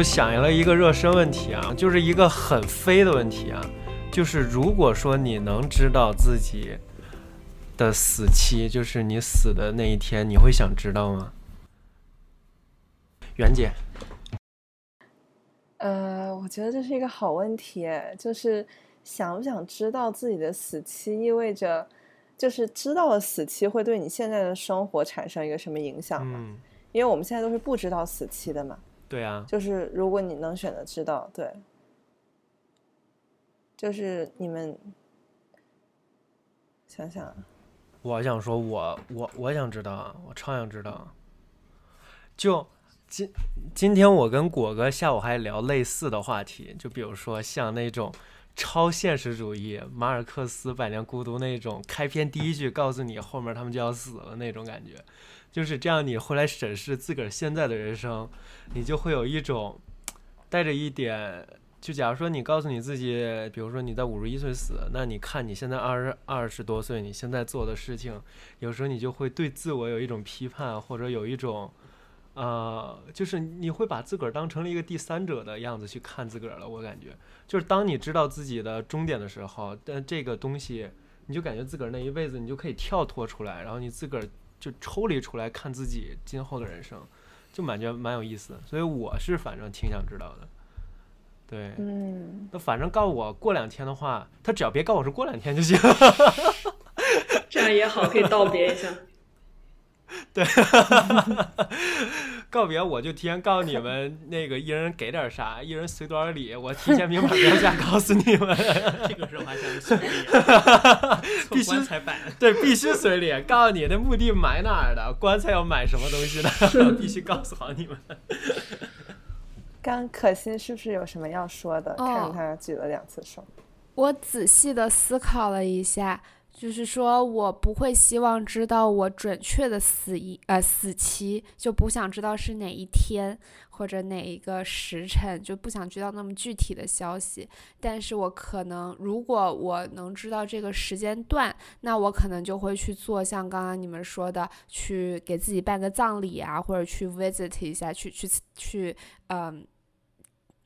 行，就想了一个热身问题啊，就是一个很飞的问题啊，就是如果说你能知道自己的死期，就是你死的那一天，你会想知道吗？袁姐，呃，我觉得这是一个好问题，就是想不想知道自己的死期，意味着就是知道了死期会对你现在的生活产生一个什么影响吗？嗯，因为我们现在都是不知道死期的嘛，对啊，就是如果你能选择知道，对，就是你们想想啊，我想说我，我我想知道啊，我超想知道啊。就今今天我跟果哥下午还聊类似的话题，就比如说像那种超现实主义，马尔克斯《百年孤独》那种，开篇第一句告诉你后面他们就要死了那种感觉，就是这样。你后来审视自个儿现在的人生，你就会有一种带着一点。就假如说你告诉你自己，比如说你在五十一岁死，那你看你现在二十二十多岁，你现在做的事情，有时候你就会对自我有一种批判，或者有一种。呃，就是你会把自个儿当成了一个第三者的样子去看自个儿了。我感觉，就是当你知道自己的终点的时候，但这个东西，你就感觉自个儿那一辈子，你就可以跳脱出来，然后你自个儿就抽离出来看自己今后的人生，就感觉蛮有意思。所以我是反正挺想知道的。对，嗯，那反正告诉我过两天的话，他只要别告我是过两天就行。这样也好，可以道别一下。对，告别我就提前告诉你们，那个一人给点啥，一人随多少礼，我提前明码标价告诉你们。这个时候还想随礼，必须棺材板，对，必须随礼，告诉你那墓地埋哪儿的，棺材要买什么东西的，必须告诉好你们。刚可心是不是有什么要说的？哦看他举了两次手。我仔细的思考了一下，就是说我不会希望知道我准确的死一呃死期，就不想知道是哪一天或者哪一个时辰，就不想知道那么具体的消息。但是我可能如果我能知道这个时间段，那我可能就会去做像刚刚你们说的，去给自己办个葬礼啊，或者去 visit 一下，去去去嗯。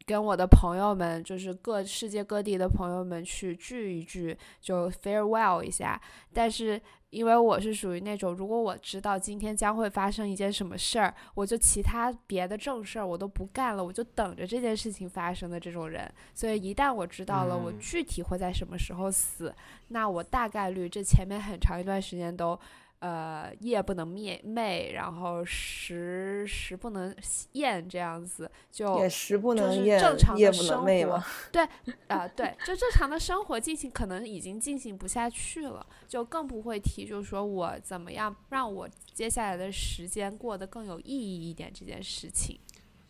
跟我的朋友们，就是各世界各地的朋友们去聚一聚，就 farewell 一下。但是因为我是属于那种，如果我知道今天将会发生一件什么事儿，我就其他别的正事儿我都不干了，我就等着这件事情发生的这种人。所以一旦我知道了我嗯具体会在什么时候死，那我大概率这前面很长一段时间都。呃，夜不能灭寐，然后食食不能厌，这样子就也食不能厌正常，的生活能寐。对，啊、对，就正常的生活进行，可能已经进行不下去了，就更不会提，就是说我怎么样让我接下来的时间过得更有意义一点这件事情。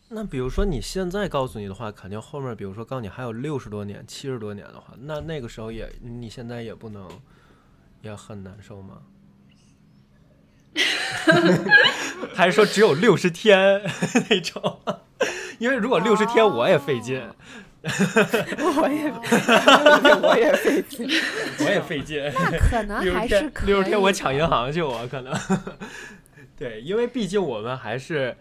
那比如说你现在告诉你的话，肯定后面比如说告诉你还有六十多年、七十多年的话，那那个时候也你现在也不能，也很难受吗？还是说只有六十天 那种？因为如果六十天我也费劲，我也，我也费劲。我也费劲。那可能还是六十天我抢银行去，我可能。对，因为毕竟我们还是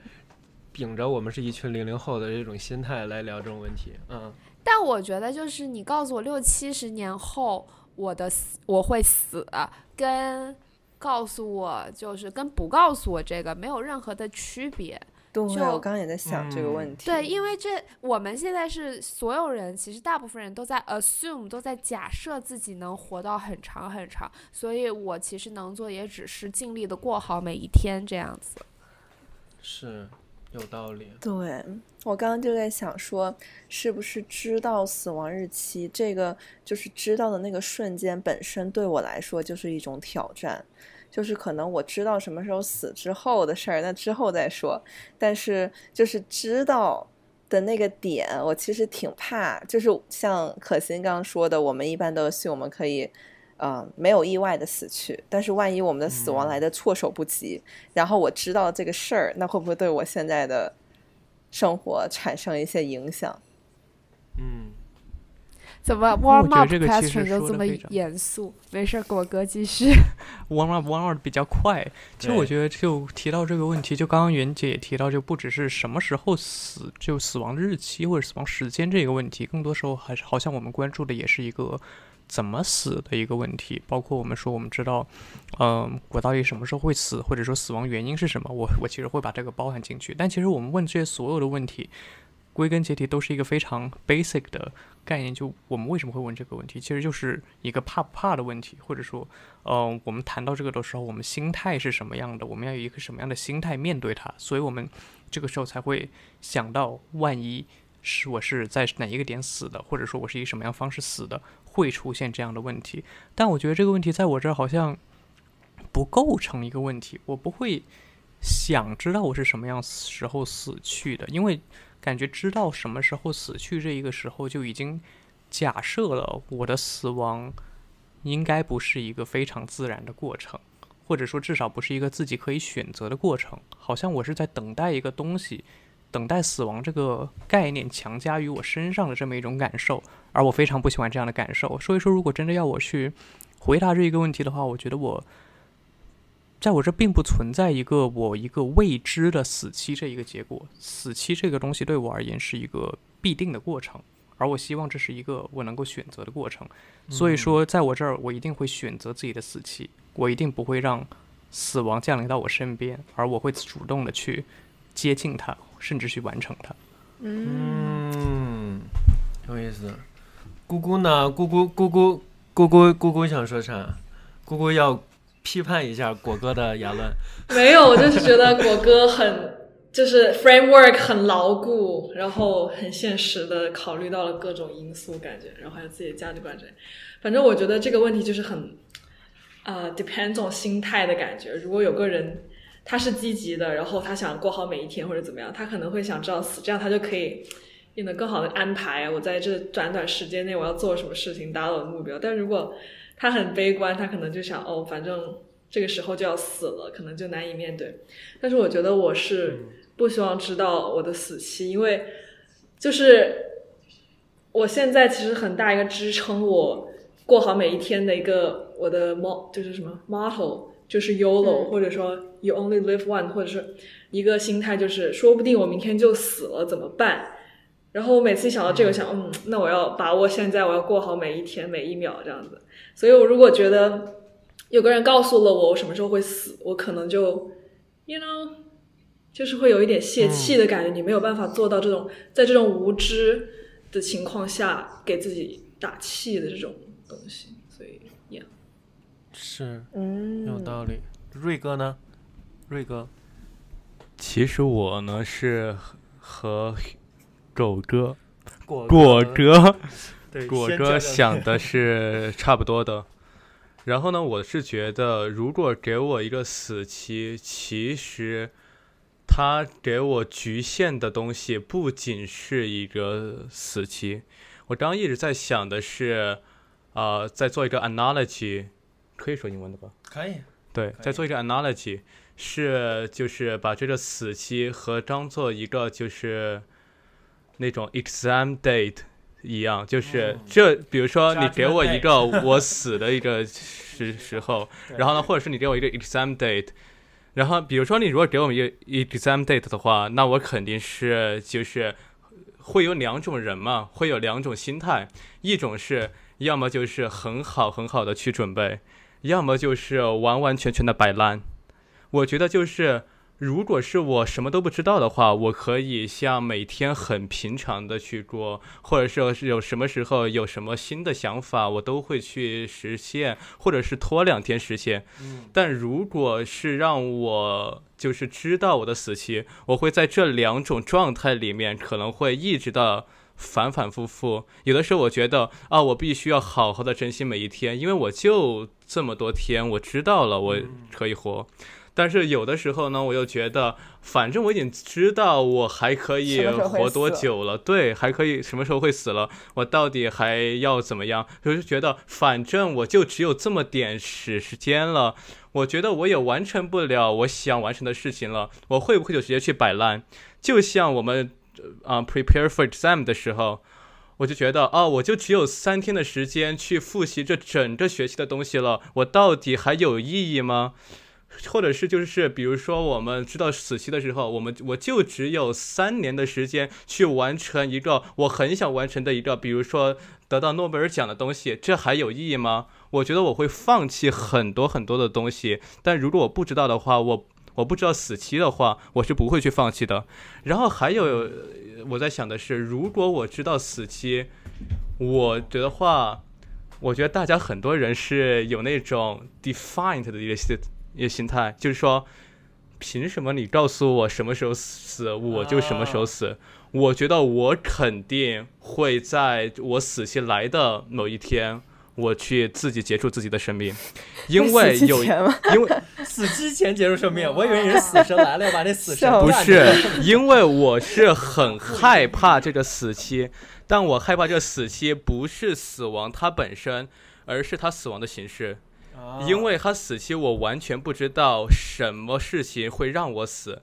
秉着我们是一群零零后的这种心态来聊这种问题。嗯，但我觉得，就是你告诉我六七十年后我的死我会死，跟告诉我就是跟不告诉我这个没有任何的区别。对，就我刚刚也在想这个嗯问题。对，因为这我们现在是所有人，其实大部分人都在 assume，都在假设自己能活到很长很长，所以我其实能做也只是尽力的过好每一天这样子。是有道理。对我刚刚就在想说，是不是知道死亡日期这个，就是知道的那个瞬间本身对我来说就是一种挑战。就是可能我知道什么时候死之后的事儿，那之后再说。但是就是知道的那个点，我其实挺怕。就是像可心刚刚说的，我们一般都是我们可以，呃，没有意外的死去。但是万一我们的死亡嗯来的措手不及，然后我知道这个事儿，那会不会对我现在的生活产生一些影响？嗯，怎么我 warm 觉得 up 这个其实 question 都这么严肃？没事，果哥继续。warm up warm up 比较快。其实我觉得就提到这个问题，就刚刚袁姐也提到，就不只是什么时候死，就死亡日期或者死亡时间这个问题，更多时候还是好像我们关注的也是一个怎么死的一个问题。包括我们说我们知道，嗯、我到底什么时候会死，或者说死亡原因是什么，我我其实会把这个包含进去。但其实我们问这些所有的问题，归根结底都是一个非常 basic 的概念，就我们为什么会问这个问题，其实就是一个怕不怕的问题，或者说，嗯、我们谈到这个的时候，我们心态是什么样的，我们要有一个什么样的心态面对它，所以我们这个时候才会想到，万一是我是在哪一个点死的，或者说我是以什么样方式死的，会出现这样的问题。但我觉得这个问题在我这儿好像不构成一个问题，我不会想知道我是什么样时候死去的，因为感觉知道什么时候死去这一个时候就已经假设了我的死亡应该不是一个非常自然的过程，或者说至少不是一个自己可以选择的过程，好像我是在等待一个东西。等待死亡这个概念强加于我身上的这么一种感受，而我非常不喜欢这样的感受。所以说，如果真的要我去回答这一个问题的话，我觉得我在我这并不存在一个我一个未知的死期这一个结果，死期这个东西对我而言是一个必定的过程，而我希望这是一个我能够选择的过程，所以说在我这儿我一定会选择自己的死期，我一定不会让死亡降临到我身边，而我会主动的去接近它，甚至去完成它。嗯，有意思。姑姑呢？姑姑姑姑姑姑姑姑想说啥？姑姑要批判一下果哥的言论。没有，我就是觉得果哥很就是 framework 很牢固，然后很现实的考虑到了各种因素，感觉，然后还有自己的价值观之类。反正我觉得这个问题就是很呃 depend on 心态的感觉。如果有个人他是积极的，然后他想过好每一天或者怎么样，他可能会想知道死，这样他就可以变得更好的安排我在这短短时间内我要做什么事情，达到我的目标。但如果他很悲观，他可能就想哦，反正这个时候就要死了，可能就难以面对。但是我觉得我是不希望知道我的死期，因为就是我现在其实很大一个支撑我过好每一天的一个我的 mo 就是什么 motto 就是 YOLO，、嗯或者说 You only live one，或者是一个心态就是说不定我明天就死了怎么办？然后我每次一想到这个，想嗯，那我要把握现在，我要过好每一天每一秒这样子。所以我如果觉得有个人告诉了我我什么时候会死，我可能就，you know，就是会有一点泄气的感觉。你没有办法做到这种在这种无知的情况下给自己打气的这种东西。所以，yeah，是嗯，有道理。瑞哥呢？瑞哥，其实我呢是和狗哥、果果哥、对果哥想的是 差不多的。然后呢，我是觉得，如果给我一个死期，其实他给我局限的东西不仅是一个死期。我刚刚一直在想的是，呃，在做一个 analogy，可以说英文的吧？可以。对，在做一个 analogy，是就是把这个死期和当做一个就是那种 exam date 一样，就是嗯这，比如说你给我一个我死的一个 时时候，然后呢，或者是你给我一个 exam date，然后比如说你如果给我们一个 exam date 的话，那我肯定是就是会有两种人嘛，会有两种心态，一种是要么就是很好很好的去准备。要么就是完完全全的摆烂。我觉得就是，如果是我什么都不知道的话，我可以像每天很平常的去过，或者说是有什么时候有什么新的想法，我都会去实现，或者是拖两天实现。嗯但如果是让我就是知道我的死期，我会在这两种状态里面，可能会一直到反反复复。有的时候我觉得啊，我必须要好好的珍惜每一天，因为我就这么多天，我知道了我可以活。但是有的时候呢，我又觉得，反正我已经知道我还可以活多久了，对，还可以什么时候会死了，我到底还要怎么样？就是觉得，反正我就只有这么点时时间了，我觉得我也完成不了我想完成的事情了，我会不会就直接去摆烂？就像我们啊、呃 prepare for exam 的时候，我就觉得哦，我就只有三天的时间去复习这整个学期的东西了，我到底还有意义吗？或者是就是比如说我们知道死期的时候，我们我就只有三年的时间去完成一个我很想完成的一个，比如说得到诺贝尔奖的东西，这还有意义吗？我觉得我会放弃很多很多的东西，但如果我不知道的话，我我不知道死期的话，我是不会去放弃的。然后还有我在想的是，如果我知道死期，我觉得话，我觉得大家很多人是有那种 defined 的一个一个心态，就是说，凭什么你告诉我什么时候死，我就什么时候死？我觉得我肯定会在我死期来的某一天。我去自己结束自己的生命，因为有，因为 死之前结束生命，我以为你是死神来了要把那死神不是，因为我是很害怕这个死期，但我害怕这个死期不是死亡它本身，而是它死亡的形式，因为他死期我完全不知道什么事情会让我死，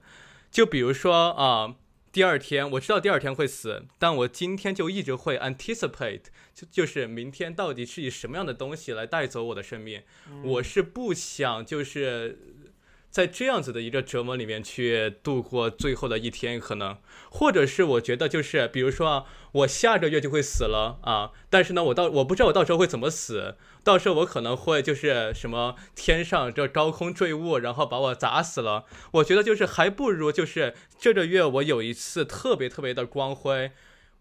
就比如说啊。第二天我知道第二天会死，但我今天就一直会 anticipate，就就是明天到底是以什么样的东西来带走我的生命，我是不想就是。在这样子的一个折磨里面去度过最后的一天，可能，或者是我觉得就是，比如说啊，我下个月就会死了啊，但是呢，我到我不知道我到时候会怎么死，到时候我可能会就是什么天上这高空坠物，然后把我砸死了。我觉得就是还不如就是这个月我有一次特别特别的光辉。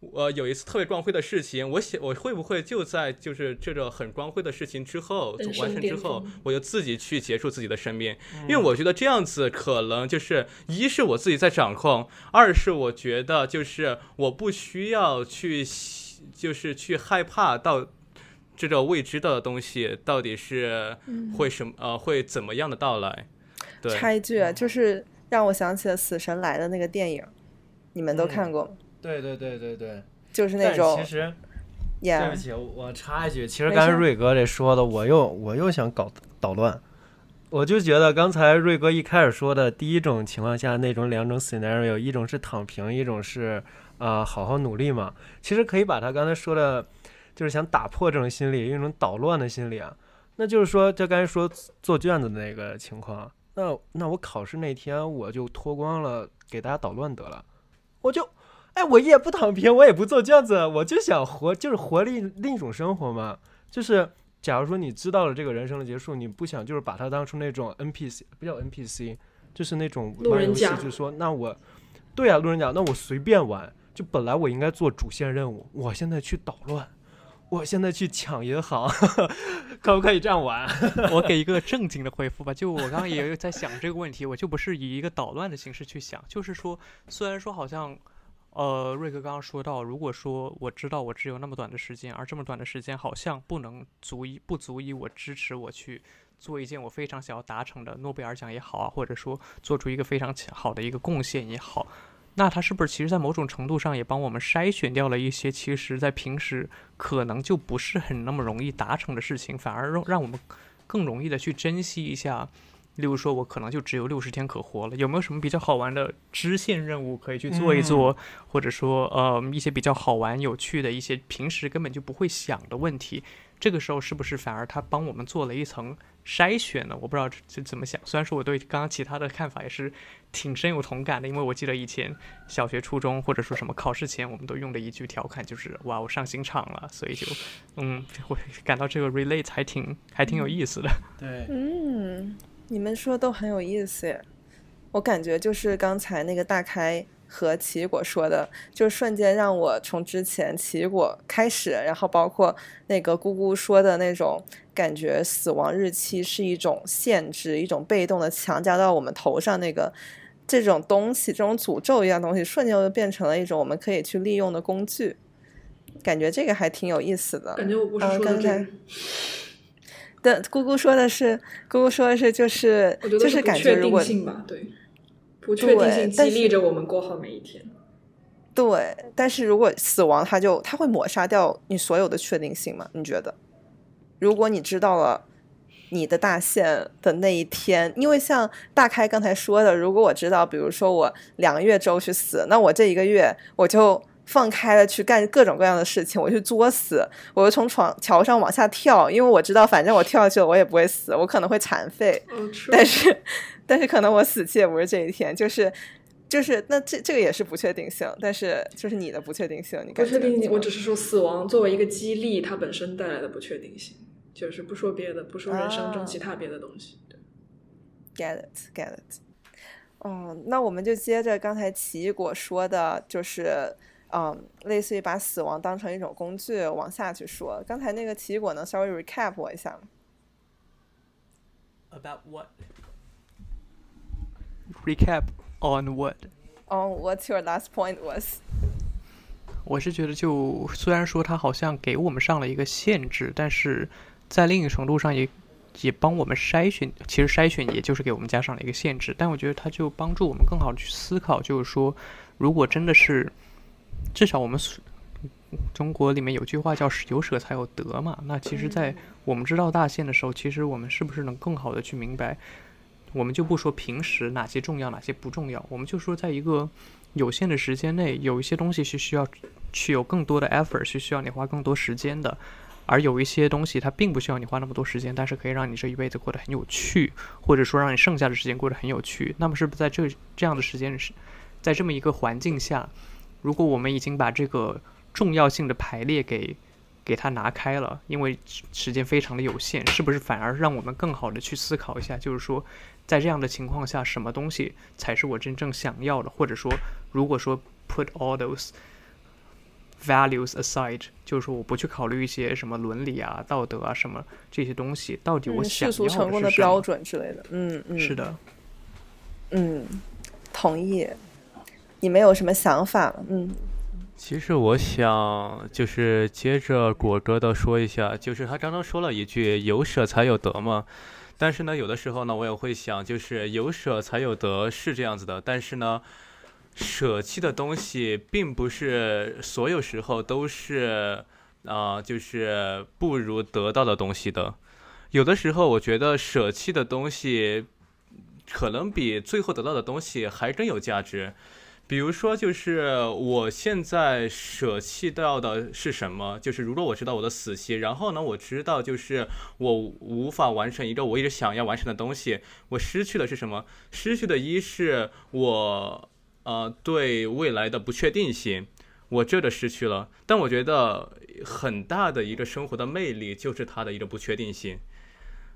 我有一次特别光辉的事情，我想我会不会就在就是这个很光辉的事情之后完成之后，我就自己去结束自己的生命？因为我觉得这样子可能就是一是我自己在掌控，二是我觉得就是我不需要去就是去害怕到这个未知的东西到底是会什么呃会怎么样的到来？对，插一句，就是让我想起了《死神来了》那个电影，你们都看过吗？对对对对对，就是那种。其实，对不起，我插一句，其实刚才瑞哥这说的，我又我又想搞捣乱。我就觉得刚才瑞哥一开始说的第一种情况下那种两种 scenario，一种是躺平，一种是啊好好努力嘛。其实可以把他刚才说的，就是想打破这种心理，一种捣乱的心理啊。那就是说，就刚才说做卷子的那个情况，那那我考试那天我就脱光了给大家捣乱得了，我就。哎，我也不躺平，我也不做卷子，我就想活，就是活另另一种生活嘛。就是假如说你知道了这个人生的结束，你不想就是把它当成那种 NPC，不叫 NPC，就是那种玩游戏，就是说那我，对啊，路人甲，那我随便玩。就本来我应该做主线任务，我现在去捣乱，我现在去抢银行，可不可以这样玩？我给一个正经的回复吧。就我刚刚也有在想这个问题，我就不是以一个捣乱的形式去想，就是说，虽然说好像。呃，瑞哥刚刚说到，如果说我知道我只有那么短的时间，而这么短的时间好像不能足以不足以我支持我去做一件我非常想要达成的诺贝尔奖也好啊，或者说做出一个非常好的一个贡献也好，那它是不是其实，在某种程度上也帮我们筛选掉了一些其实在平时可能就不是很那么容易达成的事情，反而让让我们更容易的去珍惜一下。例如说，我可能就只有六十天可活了，有没有什么比较好玩的支线任务可以去做一做？或者说，呃，一些比较好玩、有趣的一些平时根本就不会想的问题，这个时候是不是反而它帮我们做了一层筛选呢？我不知道这怎么想。虽然说我对刚刚其他的看法也是挺深有同感的，因为我记得以前小学、初中或者说什么考试前，我们都用的一句调侃就是“哇，我上刑场了”，所以就，嗯，我感到这个 relate 还挺还挺有意思的。对，嗯。你们说都很有意思，我感觉就是刚才那个大开和奇异果说的，就瞬间让我从之前奇异果开始，然后包括那个姑姑说的那种感觉，死亡日期是一种限制，一种被动的强加到我们头上那个这种东西，这种诅咒一样东西，瞬间就变成了一种我们可以去利用的工具，感觉这个还挺有意思的。感觉我不是说的这的姑姑说的是，姑姑说的是，就是就是感觉如果对不确定性激励着我们过好每一天。对，但是如果死亡，它就它会抹杀掉你所有的确定性吗？你觉得？如果你知道了你的大限的那一天，因为像大开刚才说的，如果我知道，比如说我两个月之后去死，那我这一个月我就。放开了去干各种各样的事情，我去作死，我就从床桥上往下跳，因为我知道反正我跳下去了我也不会死，我可能会残废，但是但是可能我死期也不是这一天，就是。就是那这这个也是不确定性，但是就是你的不确定性，你不确定性，我只是说死亡作为一个激励，它本身带来的不确定性，就是不说别的，不说人生中啊其他别的东西。对 get it get it。嗯，那我们就接着刚才奇异果说的，就是嗯，类似于把死亡当成一种工具往下去说。刚才那个奇异果能稍微 recap 我一下吗？About what? Recap on what? On、w h a t s your last point was？我是觉得就，虽然说它好像给我们上了一个限制，但是在另一个程度上也也帮我们筛选。其实筛选也就是给我们加上了一个限制，但我觉得它就帮助我们更好的去思考，就是说，如果真的是，至少我们所中国里面有句话叫“有舍才有得”嘛。那其实，在我们知道大限的时候，其实我们是不是能更好的去明白，我们就不说平时哪些重要，哪些不重要，我们就说在一个有限的时间内，有一些东西是需要去有更多的 effort，是需要你花更多时间的。而有一些东西，它并不需要你花那么多时间，但是可以让你这一辈子过得很有趣，或者说让你剩下的时间过得很有趣。那么是不是在这这样的时间是，在这么一个环境下，如果我们已经把这个重要性的排列给给它拿开了，因为时间非常的有限，是不是反而让我们更好的去思考一下，就是说，在这样的情况下，什么东西才是我真正想要的，或者说，如果说 put all those values aside，就是说我不去考虑一些什么伦理啊、道德啊什么这些东西，到底我嗯，想要世俗成功的是什么标准之类的。嗯嗯，是的，嗯，同意。你们有什么想法吗？嗯，其实我想就是接着果哥的说一下，就是他刚刚说了一句“有舍才有得”嘛，但是呢，有的时候呢，我也会想，就是有舍才有得是这样子的，但是呢，舍弃的东西并不是所有时候都是啊、就是不如得到的东西的。有的时候，我觉得舍弃的东西可能比最后得到的东西还真有价值。比如说，就是我现在舍弃掉的是什么？就是如果我知道我的死期，然后呢，我知道就是我无法完成一个我一直想要完成的东西，我失去的是什么？失去的一是我呃对未来的不确定性，我这个失去了。但我觉得很大的一个生活的魅力就是它的一个不确定性，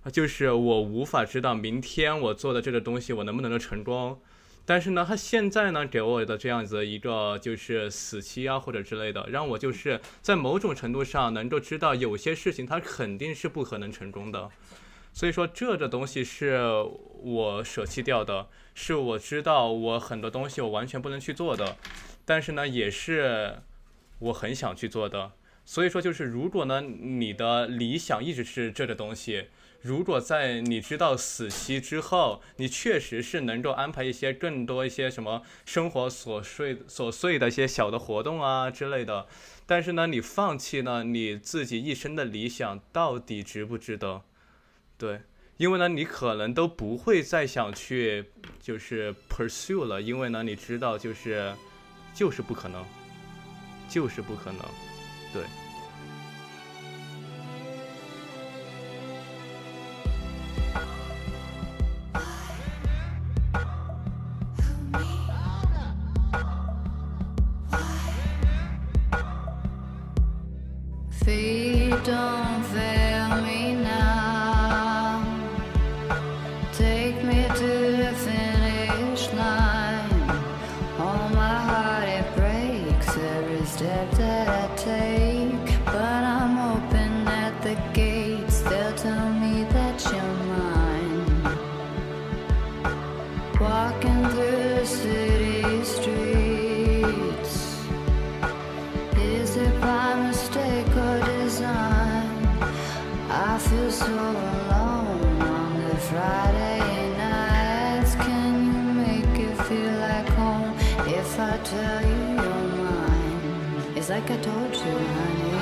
啊就是我无法知道明天我做的这个东西我能不能够成功。但是呢，他现在呢给我的这样子一个就是死期啊或者之类的，让我就是在某种程度上能够知道有些事情它肯定是不可能成功的，所以说这个东西是我舍弃掉的，是我知道我很多东西我完全不能去做的，但是呢也是我很想去做的，所以说就是如果呢你的理想一直是这个东西。如果在你知道死期之后，你确实是能够安排一些更多一些什么生活琐碎琐碎的一些小的活动啊之类的，但是呢，你放弃呢你自己一生的理想，到底值不值得？对，因为呢，你可能都不会再想去就是 pursue 了，因为呢，你知道就是就是不可能，就是不可能，对。Feet don't fail like I told you, honey.